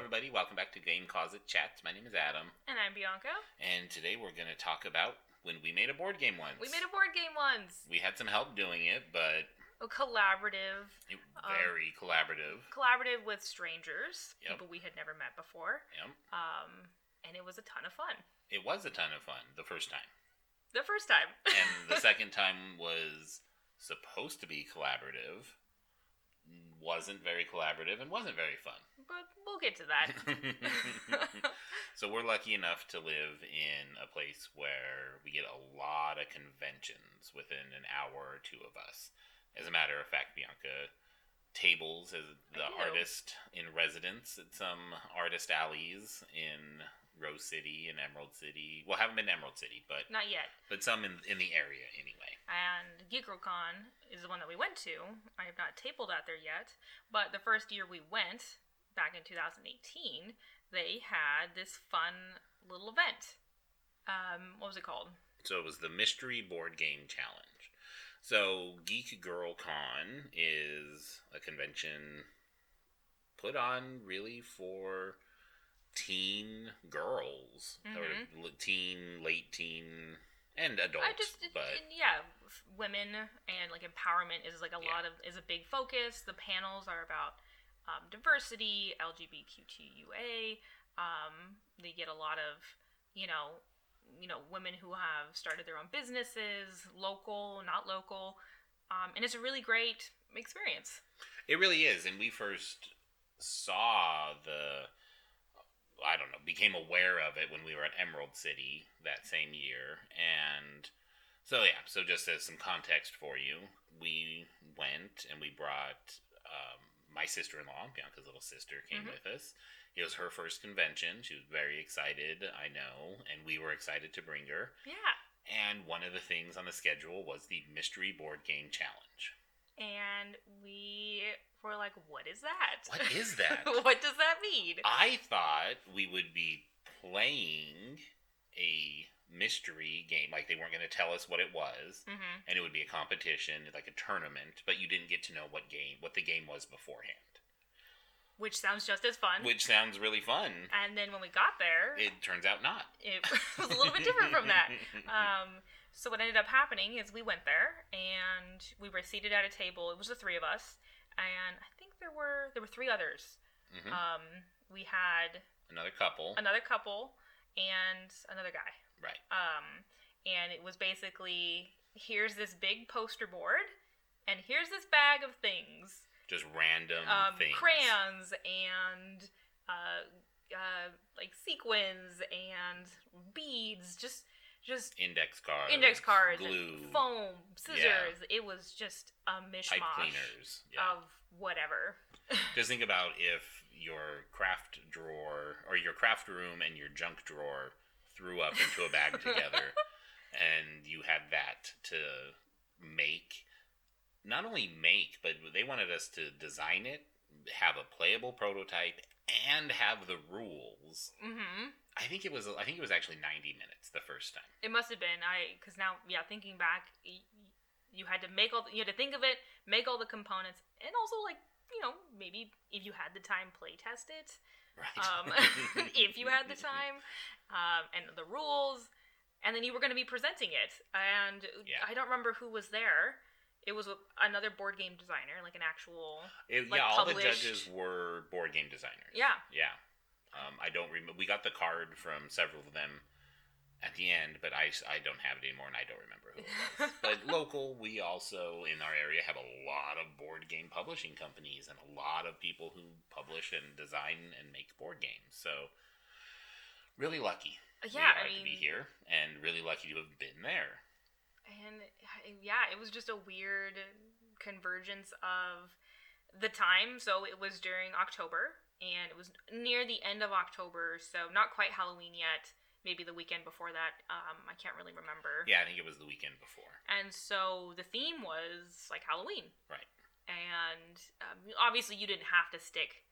everybody. Welcome back to Game Closet Chats. My name is Adam, And I'm Bianca. and today we're going to talk about when we made a board game once. We made a board game once. We had some help doing it, but A collaborative, it, Um, very collaborative. collaborative with strangers, Yep. people we had never met before. Yep. Um, and it was a ton of fun. It was a ton of fun the first time, The first time. and the second time was supposed to be collaborative. Wasn't very collaborative and wasn't very fun. But we'll get to that. so we're lucky enough to live in a place where we get a lot of conventions within an hour or two of us. As a matter of fact, Bianca tables as the artist in residence at some artist alleys in Rose City and Emerald City. Well, haven't been to Emerald City, but Not yet. but some in in the area anyway. And Geek Girl Con is the one that we went to. I have not tabled out there yet, but the first year we went, back in 2018, they had this fun little event. Um, what was it called? So it was the Mystery Board Game Challenge. So Geek Girl Con is a convention put on really for teen girls or Mhm. l- teen, late teen, and adults. I just but yeah, women and like empowerment is like a Yeah. lot of is a big focus. The panels are about um, diversity, LGBTQA. Um, they get a lot of you know you know women who have started their own businesses, local, not local, um, and it's a really great experience. It really is, and we first saw the. I don't know, became aware of it when we were at Emerald City that same year, and so yeah. So just as some context for you, we went and we brought um, my sister-in-law, Bianca's little sister, came Mhm. with us. It was her first convention. She was very excited, I know, and we were excited to bring her. Yeah, And one of the things on the schedule was the Mystery Board Game Challenge. and we were like, "What is that? What is that? what does that mean?" I thought we would be playing a mystery game, like they weren't going to tell us what it was, hmm and it would be a competition, like a tournament, but you didn't get to know what game, what the game was beforehand, Which sounds just as fun. which sounds really fun. And then when we got there, it, turns out not. It was a little bit different from that. Um, so what ended up happening is we went there and we were seated at a table. It was the three of us, and I think there were there were three others. Mhm. Um, we had Another couple, another couple and another guy. Right? Um, and it was basically here's this big poster board, and here's this bag of things Just random um, things. crayons and uh, uh, like sequins and beads, just just index cards, index cards, glue, foam, scissors. It was just a pipe mishmash cleaners. Yeah. of whatever. Just think about if your craft drawer or your craft room and your junk drawer threw up into a bag together and you had that to make. Not only make but they wanted us to design it have a playable prototype and have the rules. Hmm i think it was i think it was actually 90 minutes the first time. It must have been I because now yeah, thinking back, you had to make all the, you had to think of it, make all the components, and also like you know maybe if you had the time, play test it. Right um, if you had the time, um, and the rules, and then you were going to be presenting it. And Yeah. I don't remember who was there. It was another board game designer, like an actual. It- like, yeah all the judges were board game designers Yeah, Yeah. Um, I don't remember. We got the card from several of them at the end, but I, I don't have it anymore and I don't remember who it was. but local, we also in our area have a lot of board game publishing companies and a lot of people who publish and design and make board games. So, really lucky. yeah. we are I to be here and really lucky to have been there. and uh, yeah, it was just a weird convergence of the time. So it was during October, and it was near the end of October, so not quite Halloween yet. Maybe the weekend before that. Um, I can't really remember. Yeah, I think it was the weekend before. And so the theme was like Halloween. Right. And um, obviously you didn't have to stick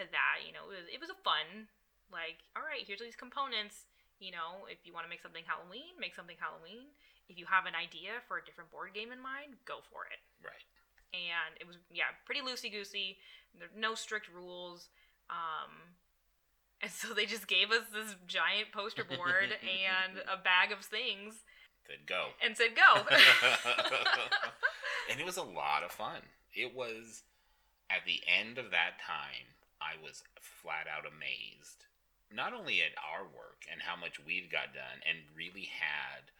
to that. You know, it was, it was a fun, like, all right, here's these components. You know, if you want to make something Halloween, make something Halloween. If you have an idea for a different board game in mind, go for it. Right. And it was, yeah, pretty loosey goosey. No strict rules. Um, And so they just gave us this giant poster board and a bag of things Said go. and said go. and it was a lot of fun. It was at the end of that time, I was flat out amazed. Not only at our work and how much we'd got done, and really had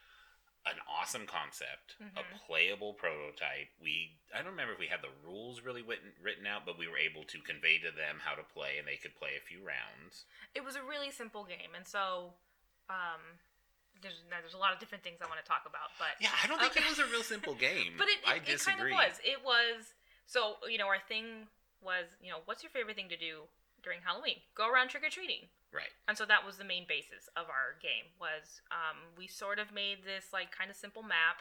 an awesome concept, a Mhm. playable prototype. We I don't remember if we had the rules really written, written out, but we were able to convey to them how to play, and they could play a few rounds. it was a really simple game, and so um, there's there's a lot of different things I want to talk about, but Yeah, I don't think Okay. it was a real simple game. but it, I it, it kind of was. It was so you know our thing was you know what's your favorite thing to do during Halloween? Go around trick or treating. Right. And so that was the main basis of our game was um, we sort of made this like kind of simple map,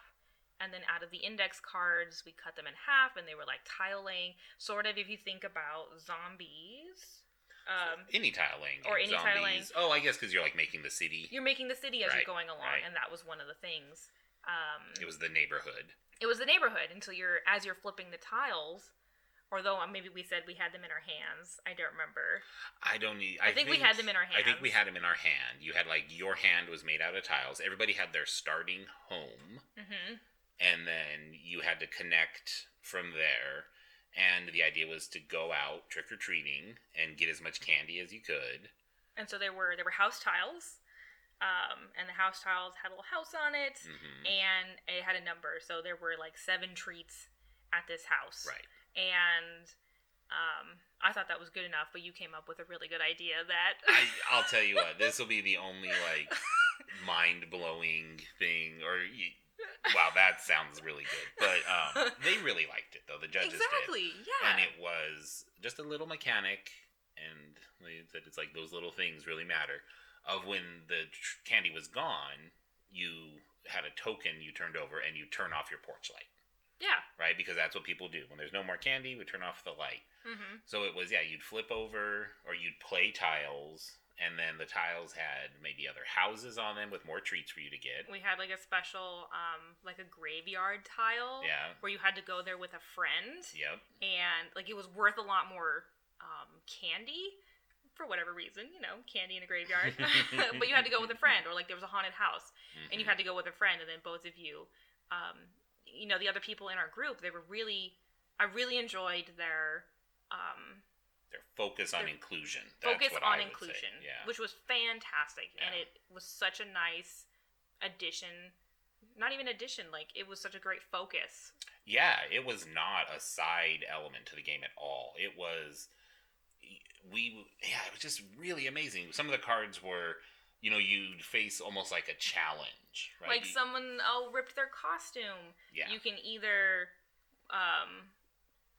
and then out of the index cards we cut them in half, and they were like tile laying, sort of if you think about zombies. Um, Any tile laying. Or any tile laying. Oh, I guess because you're like making the city. you're making the city as Right, you're going along, right. and that was one of the things. Um, It was the neighborhood. it was the neighborhood, and so you're as you're flipping the tiles. Although uh, maybe we said we had them in our hands, I don't remember. I don't need. I think we had them in our hand. I think we had them in our hand. You had like your hand was made out of tiles. Everybody had their starting home, hmm and then you had to connect from there. And the idea was to go out trick or treating and get as much candy as you could. And so there were there were house tiles, um, and the house tiles had a little house on it, hmm and it had a number. So there were like seven treats at this house, Right. And um, I thought that was good enough. But you came up with a really good idea that I, I'll tell you what. This will be the only like mind blowing thing, or you, wow, that sounds really good. But um, they really liked it though. The judges did. exactly, yeah. and it was just a little mechanic and said it's like those little things really matter of when the tr- candy was gone you had a token you turned over and you turn off your porch light yeah. right? Because that's what people do. When there's no more candy we turn off the light. Hmm so it was yeah you'd flip over or you'd play tiles and then the tiles had maybe other houses on them with more treats for you to get. We had like a special, um, like a graveyard tile, yeah. where you had to go there with a friend, yep. And like it was worth a lot more um, candy for whatever reason, you know, candy in a graveyard. but you had to go with a friend, or like there was a haunted house, and you Mhm. had to go with a friend, and then both of you, um, you know, the other people in our group, they were really, I really enjoyed their um, their focus on their inclusion That's focus on I would say. inclusion, yeah which was fantastic, and it was such a nice addition. Not even addition, like it was such a great focus. Yeah, it was not a side element to the game at all. It was we yeah, it was just really amazing. Some of the cards were, you know, you'd face almost like a challenge, right? Like someone oh ripped their costume. yeah. You can either um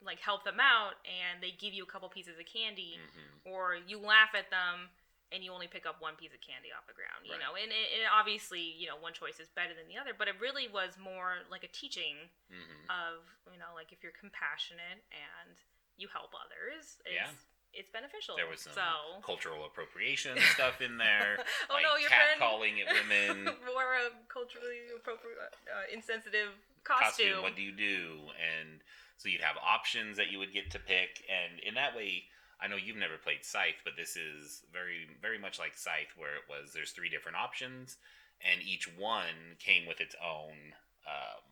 like help them out and they give you a couple pieces of candy, Mhm. or you laugh at them and you only pick up one piece of candy off the ground. You Right. know, and it, obviously you know one choice is better than the other, but it really was more like a teaching Mhm. of you know like if you're compassionate and you help others, it's Yeah. It's beneficial. There was some so. cultural appropriation stuff in there. oh like no, your cat friend calling at women. wore a culturally appropriate, uh, insensitive costume. costume. What do you do? And so you'd have options that you would get to pick, and in that way, I know you've never played Scythe, but this is very, very much like Scythe, where it was there's three different options, and each one came with its own. Um,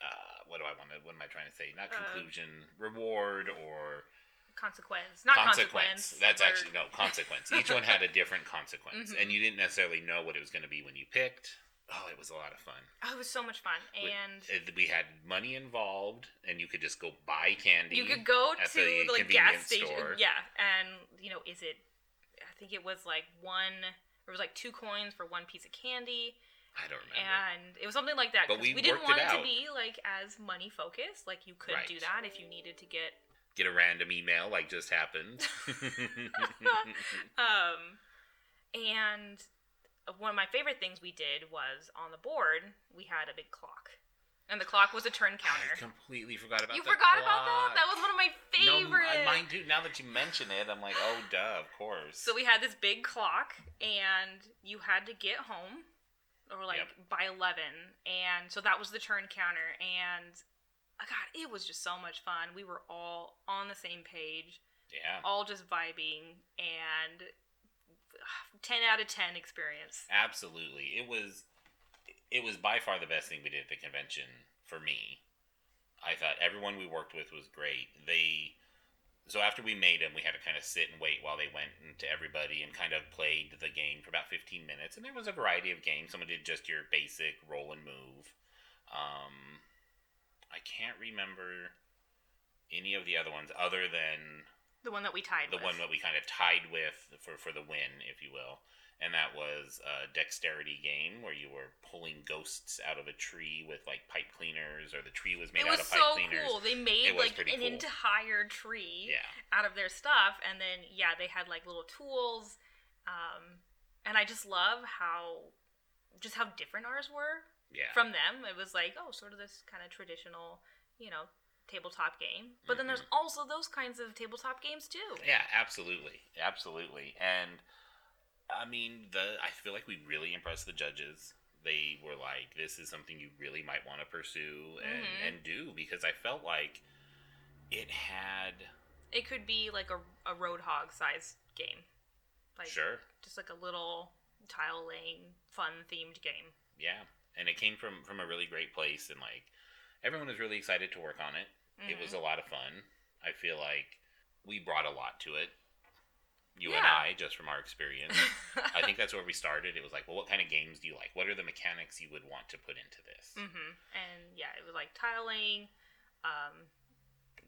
uh, what do I want to? What am I trying to say? Not Uh, conclusion, reward, or consequence, not consequence. consequence. That's or- actually no consequence. Each one had a different consequence, Mhm. and you didn't necessarily know what it was going to be when you picked. Oh, it was a lot of fun. Oh, it was so much fun, and Uh, We had money involved, and you could just go buy candy. you could go to the like gas station, store. yeah, and you know, is it? I think it was like one. There was like two coins for one piece of candy, I don't remember. and it was something like that. But we we didn't worked it want it, to be like as money focused. Like you could do that if you needed to get Get a random email like just happened. Um, and one of my favorite things we did was on the board we had a big clock, and the clock was a turn counter. I completely forgot about You forgot about that? That was one of my No, favorites. I- mine too. Now that you mention it, I'm like, oh, duh, of course. So we had this big clock, and you had to get home, or like Yep. by eleven, and so that was the turn counter. And uh, God, it was just so much fun. We were all on the same page, yeah, all just vibing, and 10 out of 10 experience. Absolutely. It was it was by far the best thing we did at the convention for me. I thought everyone we worked with was great. They so after we made them, we had to kind of sit and wait while they went into everybody and kind of played the game for about 15 minutes. And there was a variety of games. Someone did just your basic roll and move. Um, I can't remember any of the other ones other than The one that we tied the with. one that we kind of tied with for, for the win, if you will. And that was a dexterity game where you were pulling ghosts out of a tree with like pipe cleaners, or the tree was made it was out of pipe so cleaners. cool. They made like an cool. entire tree Yeah, out of their stuff, and then yeah, they had like little tools. Um, and I just love how just how different ours were yeah. from them. It was like oh, sort of this kind of traditional, you know, tabletop game. But then there's Mm-hmm. also those kinds of tabletop games too. Yeah, absolutely, absolutely. And I mean, the I feel like we really impressed the judges. They were like, "This is something you really might want to pursue and Mhm. and do," because I felt like it had It could be like a a Roadhog size game, like sure, just like a little tile laying fun themed game. yeah, and it came from from a really great place, and like everyone was really excited to work on it. It was a lot of fun. I feel like we brought a lot to it. You and I, just from our experience. I think that's where we started. It was like, well, what kind of games do you like? What are the mechanics you would want to put into this? hmm And yeah, it was like tiling. Um,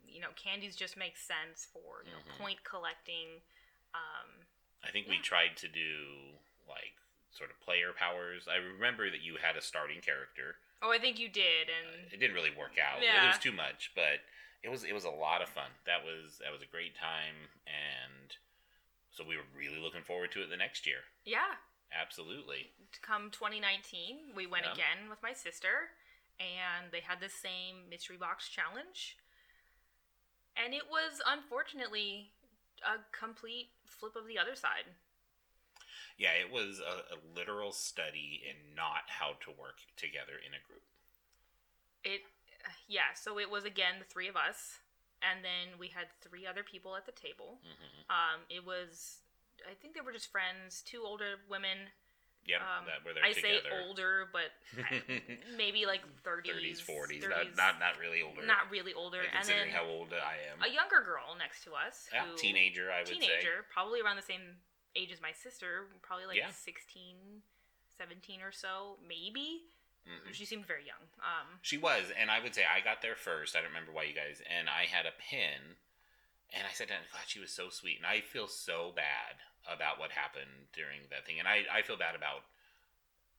you know, candies just make sense for you know Mhm. point collecting. Um, I think we tried to do like sort of player powers. I remember that you had a starting character. oh, I think you did, and uh, It didn't really work out. Yeah. It was too much, but it was it was a lot of fun. That was that was a great time, and so we were really looking forward to it the next year. yeah, Absolutely. come 2019, we went Yeah. again with my sister, and they had the same mystery box challenge, and it was unfortunately a complete flip of the other side. Yeah, it was a, a literal study in not how to work together in a group. It, yeah. So it was again the three of us, and then we had three other people at the table. hmm Um, it was, I think they were just friends, two older women. Yeah, Um, that where they're I together. say older, but maybe like 30s, 30s, 40s, 30s, not, not not really older. not really older. Like, And considering then how old I am. a younger girl next to us, Yeah, who, teenager, I would say. teenager, probably around the same age as my sister, probably like Yeah. 16, 17 or so, maybe. Mhm. She seemed very young. Um, She was, and I would say I got there first. I don't remember why you guys. And I had a pin, and I said, "God, she was so sweet." And I feel so bad about what happened during that thing, and I I feel bad about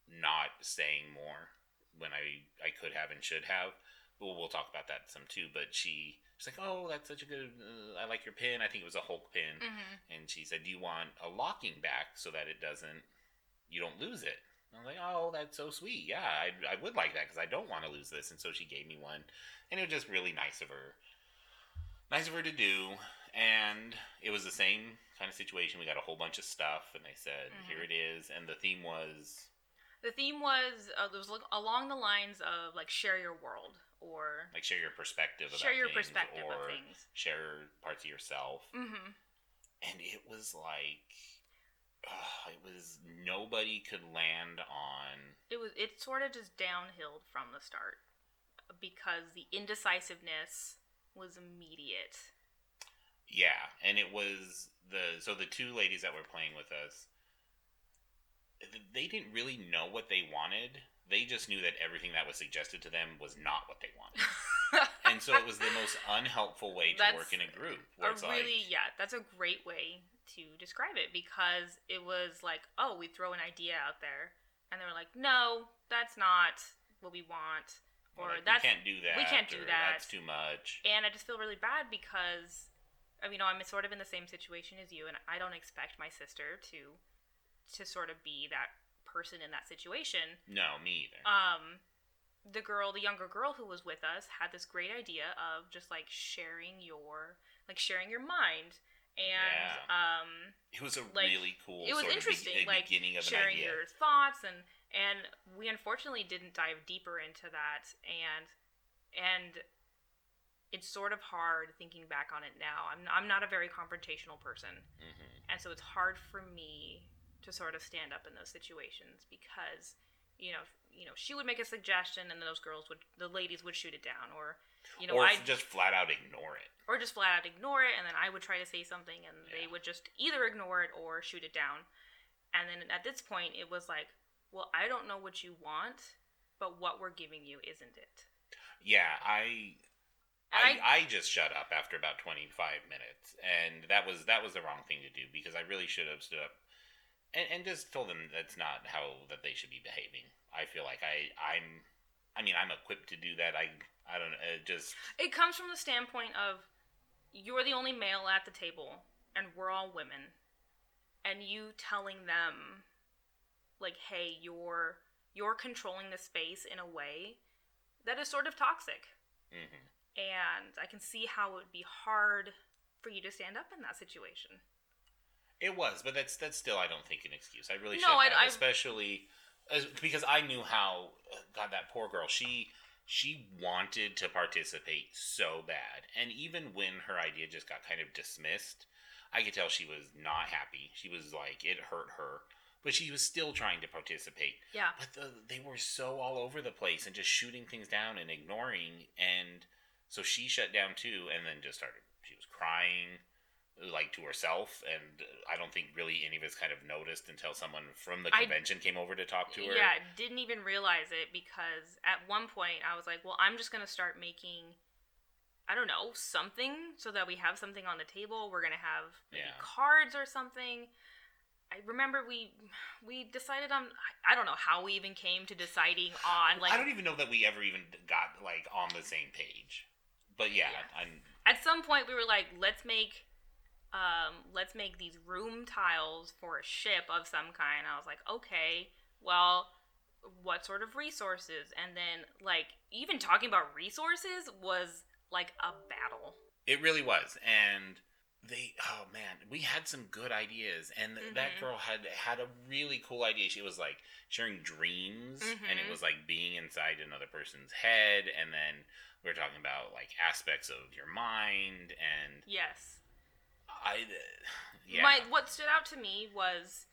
not saying more when I I could have and should have. Well, we'll talk about that some too. But she she's like, "Oh, that's such a good. Uh, I like your pin. I think it was a Hulk pin." mhm. And she said, "Do you want a locking back so that it doesn't, you don't lose it?" And I was like, "Oh, that's so sweet. Yeah, I, I would like that because I don't want to lose this." And so she gave me one, and it was just really nice of her, nice of her to do. And it was the same kind of situation. We got a whole bunch of stuff, and they said, Mhm. "Here it is." And the theme was, The theme was uh, it was along the lines of like share your world or like, share your perspective. About share your things, perspective or of things. Share parts of yourself. Mm-hmm. and it was like ugh, it was nobody could land on It was it sort of just downhill from the start because the indecisiveness was immediate. yeah and it was the so the two ladies that were playing with us they didn't really know what they wanted they just knew that everything that was suggested to them was not what they wanted and so it was the most unhelpful way to That's work in a group a it's really like yeah, that's a great way to describe it because it was like, oh, we throw an idea out there and they were like, no, that's not what we want. Or like, that's we can't do that we can't do that. that's too much And I just feel really bad because, I mean, you know, I'm sort of in the same situation as you, and I don't expect my sister to, to sort of be that person in that situation. no me either. Um, the girl, the younger girl who was with us, had this great idea of just like sharing your, like sharing your mind, and Yeah. um, it was a like, really cool it was interesting, be- like beginning of an sharing your thoughts and and we unfortunately didn't dive deeper into that and and it's sort of hard thinking back on it now. I'm i'm not a very confrontational person. Hmm and so it's hard for me to sort of stand up in those situations because you know you know she would make a suggestion and then those girls would the ladies would shoot it down or you know I just flat out ignore it. or just flat out ignore it and then I would try to say something and they would just either ignore it or shoot it down. And then at this point it was like, well, I don't know what you want, but what we're giving you isn't it. Yeah, I And I, I just shut up after about 25 minutes and that was that was the wrong thing to do because I really should have stood up and, and just told them that's not how that they should be behaving. I feel like I I'm I mean I'm equipped to do that. I I don't know it just It comes from the standpoint of you're the only male at the table and we're all women and you telling them like hey you're you're controlling the space in a way that is sort of toxic mhm. and i can see how it would be hard for you to stand up in that situation It was, but that's that's still I don't think an excuse. I really No, should I- have, I- especially as, because I knew how God that poor girl. She she wanted to participate so bad, and even when her idea just got kind of dismissed, I could tell she was not happy. She was like it hurt her, but she was still trying to participate. yeah But the, they were so all over the place and just shooting things down and ignoring. And so she shut down too and then just started. She was crying, like to herself. And I don't think really any of us kind of noticed until someone from the I- convention came over to talk to her. yeah didn't even realize it because at one point i was like well i'm just going to start making i don't know something so that we have something on the table we're going to have maybe Yeah. cards or something i remember we we decided on I- i don't know how we even came to deciding on like I don't even know that we ever even got like on the same page. But yeah, Yeah. I'm. at some point we were like let's make um let's make these room tiles for a ship of some kind. I was like okay well what sort of resources? And then like even talking about resources was like a battle. It really was, and they. Oh man, we had some good ideas, and th that girl had had a really cool idea. She was like sharing dreams, and it Mhm. was like being inside another person's head, and then we were talking about like aspects of your mind, and yes I. Yeah. my what stood out to me was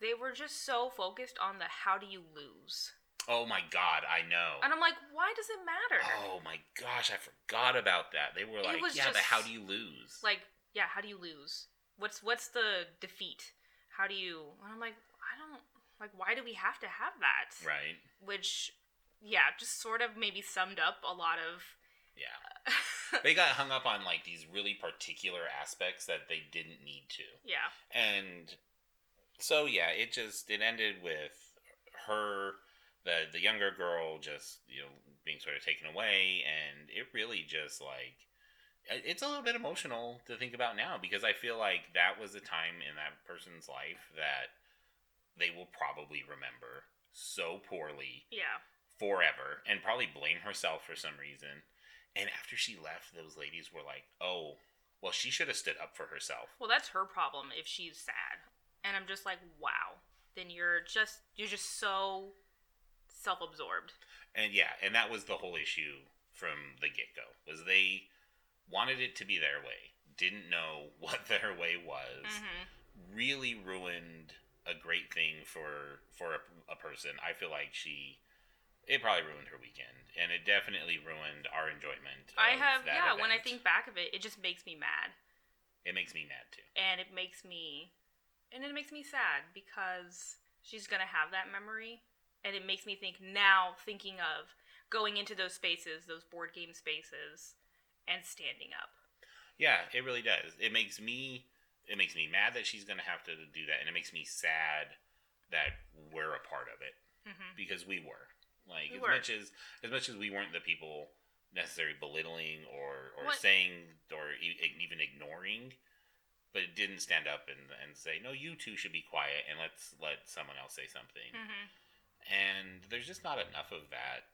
they were just so focused on the how do you lose oh my god, I know. and i'm like why does it matter Oh my gosh, I forgot about that. They were like, yeah, but how do you lose? like yeah how do you lose what's what's the defeat how do you and i'm like i don't like why do we have to have that right? which yeah just sort of maybe summed up a lot of Yeah. They got hung up on like these really particular aspects that they didn't need to. yeah and so yeah it just it ended with her the the younger girl just you know being sort of taken away and it really just like it's a little bit emotional to think about now because i feel like that was a time in that person's life that they will probably remember so poorly yeah forever and probably blame herself for some reason and after she left those ladies were like oh well she should have stood up for herself. Well that's her problem if she's sad. And i'm just like wow. Then you're just you're just so self-absorbed. And yeah, and that was the whole issue from the get go was they wanted it to be their way, didn't know what their way was, hmm really ruined a great thing for for a, a person. I feel like she it probably ruined her weekend, and it definitely ruined our enjoyment. i have yeah when i think back of it it just makes me mad it makes me mad too. and it makes me and it makes me sad because she's gonna have that memory and it makes me think now thinking of going into those spaces those board game spaces and standing up Yeah, it really does. It makes me it makes me mad that she's gonna have to do that, and it makes me sad that we're a part of it. hmm because we were like We as were. much as as much as we weren't the people necessarily belittling or or What- saying or e- even ignoring but it didn't stand up and and say no you two should be quiet and let's let someone else say something hmm and there's just not enough of that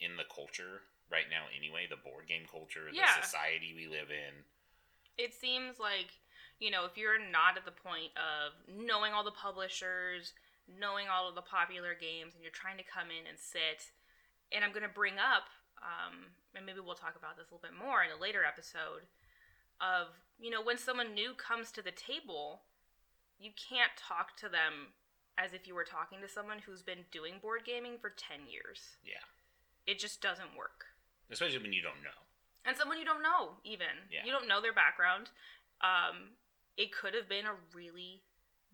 in the culture right now anyway the board game culture Yeah. the society we live in it seems like you know if you're not at the point of knowing all the publishers knowing all of the popular games and you're trying to come in and sit and i'm going to bring up um, and maybe we'll talk about this a little bit more in a later episode of you know when someone new comes to the table you can't talk to them as if you were talking to someone who's been doing board gaming for 10 years. Yeah. It just doesn't work. Especially when you don't know. And someone you don't know, even. Yeah. You don't know their background. Um, it could have been a really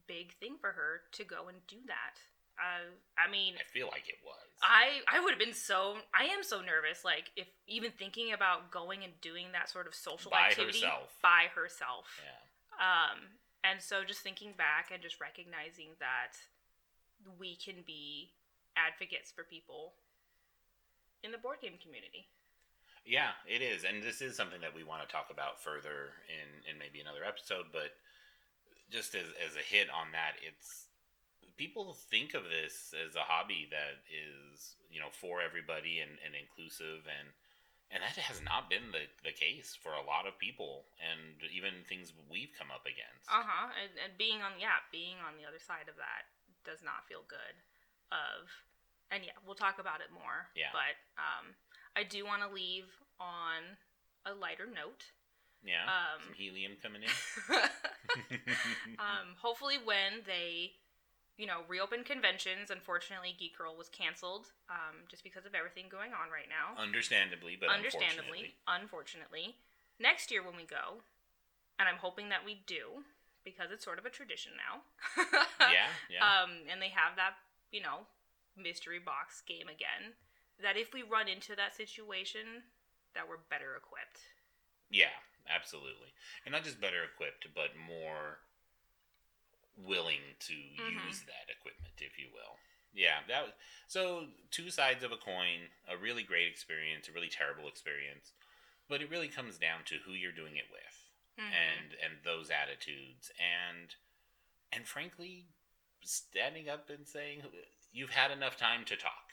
big thing for her to go and do that. Uh, I mean, I feel like it was. I I would have been so I am so nervous like if even thinking about going and doing that sort of social By activity herself. by herself. yeah. Um and so just thinking back and just recognizing that we can be advocates for people in the board game community. Yeah, it is, and this is something that we want to talk about further in in maybe another episode. But just as as a hit on that, it's people think of this as a hobby that is you know for everybody and, and inclusive and and that has not been the, the case for a lot of people and even things we've come up against Uh-huh. And, and being on yeah, being on the other side of that does not feel good of and yeah, we'll talk about it more. Yeah. But um I do want to leave on a lighter note. Yeah Um, some helium coming in um, hopefully, when they, you know, reopen conventions, unfortunately, Geek Girl was canceled um, just because of everything going on right now. understandably but Understandably, unfortunately, next year when we go, and I'm hoping that we do because it's sort of a tradition now. yeah yeah Um, and they have that, you know, mystery box game again. That if we run into that situation, that we're better equipped. Yeah, absolutely. And not just better equipped, but more willing to Mhm. use that equipment, if you will. Yeah, that was so two sides of a coin, a really great experience, a really terrible experience. But it really comes down to who you're doing it with Mhm. and and those attitudes and and frankly standing up and saying you've had enough time to talk.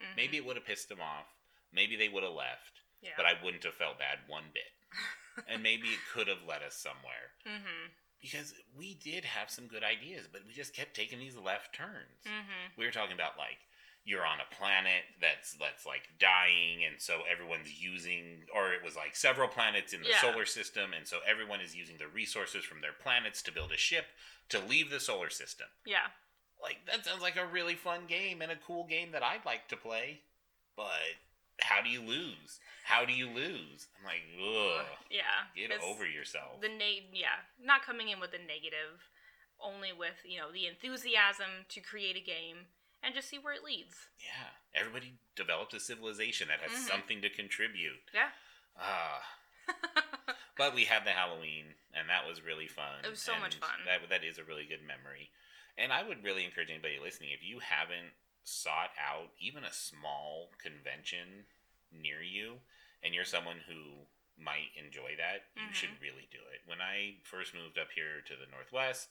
Mhm. Maybe it would have pissed them off. Maybe they would have left, yeah. but I wouldn't have felt bad one bit. and maybe it could have led us somewhere mm-hmm. because we did have some good ideas, but we just kept taking these left turns. Mm-hmm. We were talking about like you're on a planet that's that's like dying, and so everyone's using, or it was like several planets in the Yeah. solar system, and so everyone is using the resources from their planets to build a ship to leave the solar system. Yeah. Like that sounds like a really fun game and a cool game that I'd like to play, but how do you lose? How do you lose? I'm like, ugh. Yeah. Get over yourself. the na- yeah, not coming in with the negative, only with, you know, the enthusiasm to create a game and just see where it leads. yeah, everybody developed a civilization that has Mhm. something to contribute. Yeah. Ah, but we had the Halloween, and that was really fun. It was so much fun. That that is a really good memory, and I would really encourage anybody listening if you haven't sought out even a small convention near you, and you're someone who might enjoy that, you Mhm. should really do it. When I first moved up here to the Northwest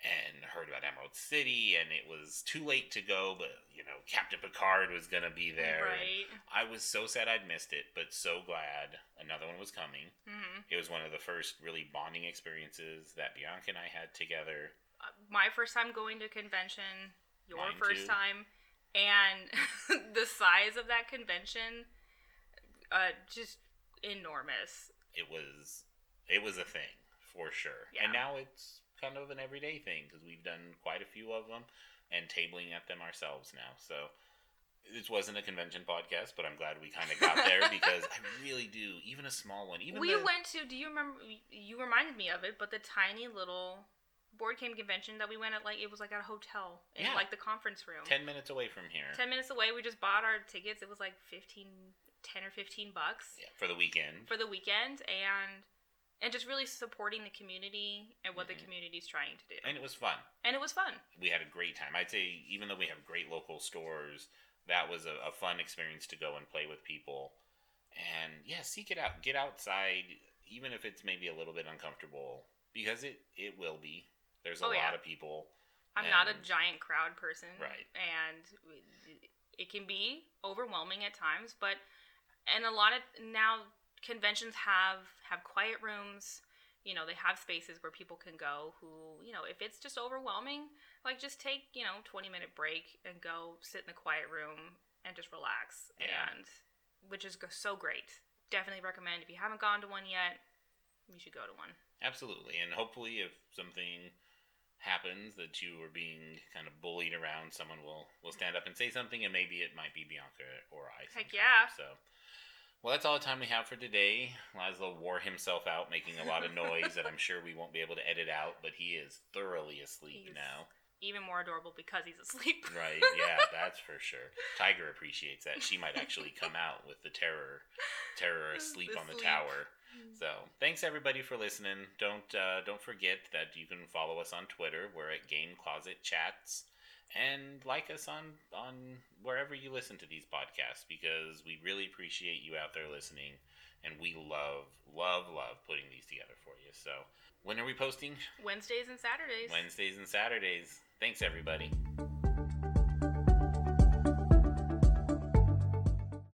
and heard about Emerald City, and it was too late to go, but you know Captain Picard was gonna be there. Right. I was so sad I'd missed it, but so glad another one was coming. hmm It was one of the first really bonding experiences that Bianca and I had together. Uh, my first time going to convention, your Mine first too. time, and the size of that convention, uh, just enormous. It was it was a thing for sure, Yeah. and now it's kind of an everyday thing because we've done quite a few of them and tabling at them ourselves now. So this wasn't a convention podcast, but I'm glad we kind of got there because I really do. Even a small one, even we the, went to. Do you remember? You reminded me of it, but the tiny little board game convention that we went at, like it was like at a hotel in Yeah. like the conference room. ten minutes away from here. 10 minutes away. We just bought our tickets. It was like 15, 10 or 15 bucks Yeah, for the weekend. for the weekend and and just really supporting the community and what Mhm. the community's trying to do. and it was fun. And it was fun. we had a great time. I'd say even though we have great local stores, that was a, a fun experience to go and play with people. And yeah, seek it out. Get outside, even if it's maybe a little bit uncomfortable, because it it will be. There's a Oh, lot yeah. of people. I'm not a giant crowd person. Right. And it can be overwhelming at times, but and a lot of now conventions have have quiet rooms. You know, they have spaces where people can go who, you know, if it's just overwhelming, like just take, you know, 20 minute break and go sit in the quiet room and just relax. Yeah. And which is so great. Definitely recommend if you haven't gone to one yet, you should go to one. Absolutely, and hopefully, if something happens that you are being kind of bullied around, someone will will stand up and say something, and maybe it might be Bianca or I. Heck yeah. So. Well, that's all the time we have for today. Laszlo wore himself out, making a lot of noise that I'm sure we won't be able to edit out, but he is thoroughly asleep He's- now. Even more adorable because he's asleep. Right, yeah, that's for sure. Tiger appreciates that. She might actually come out with the terror terror asleep The on the sleep. tower. So, thanks everybody for listening. Don't uh, don't forget that you can follow us on Twitter. We're at Game Closet Chats and like us on on wherever you listen to these podcasts because we really appreciate you out there listening and we love love love putting these together for you. So, when are we posting? Wednesdays and Saturdays. Wednesdays and Saturdays. Thanks everybody.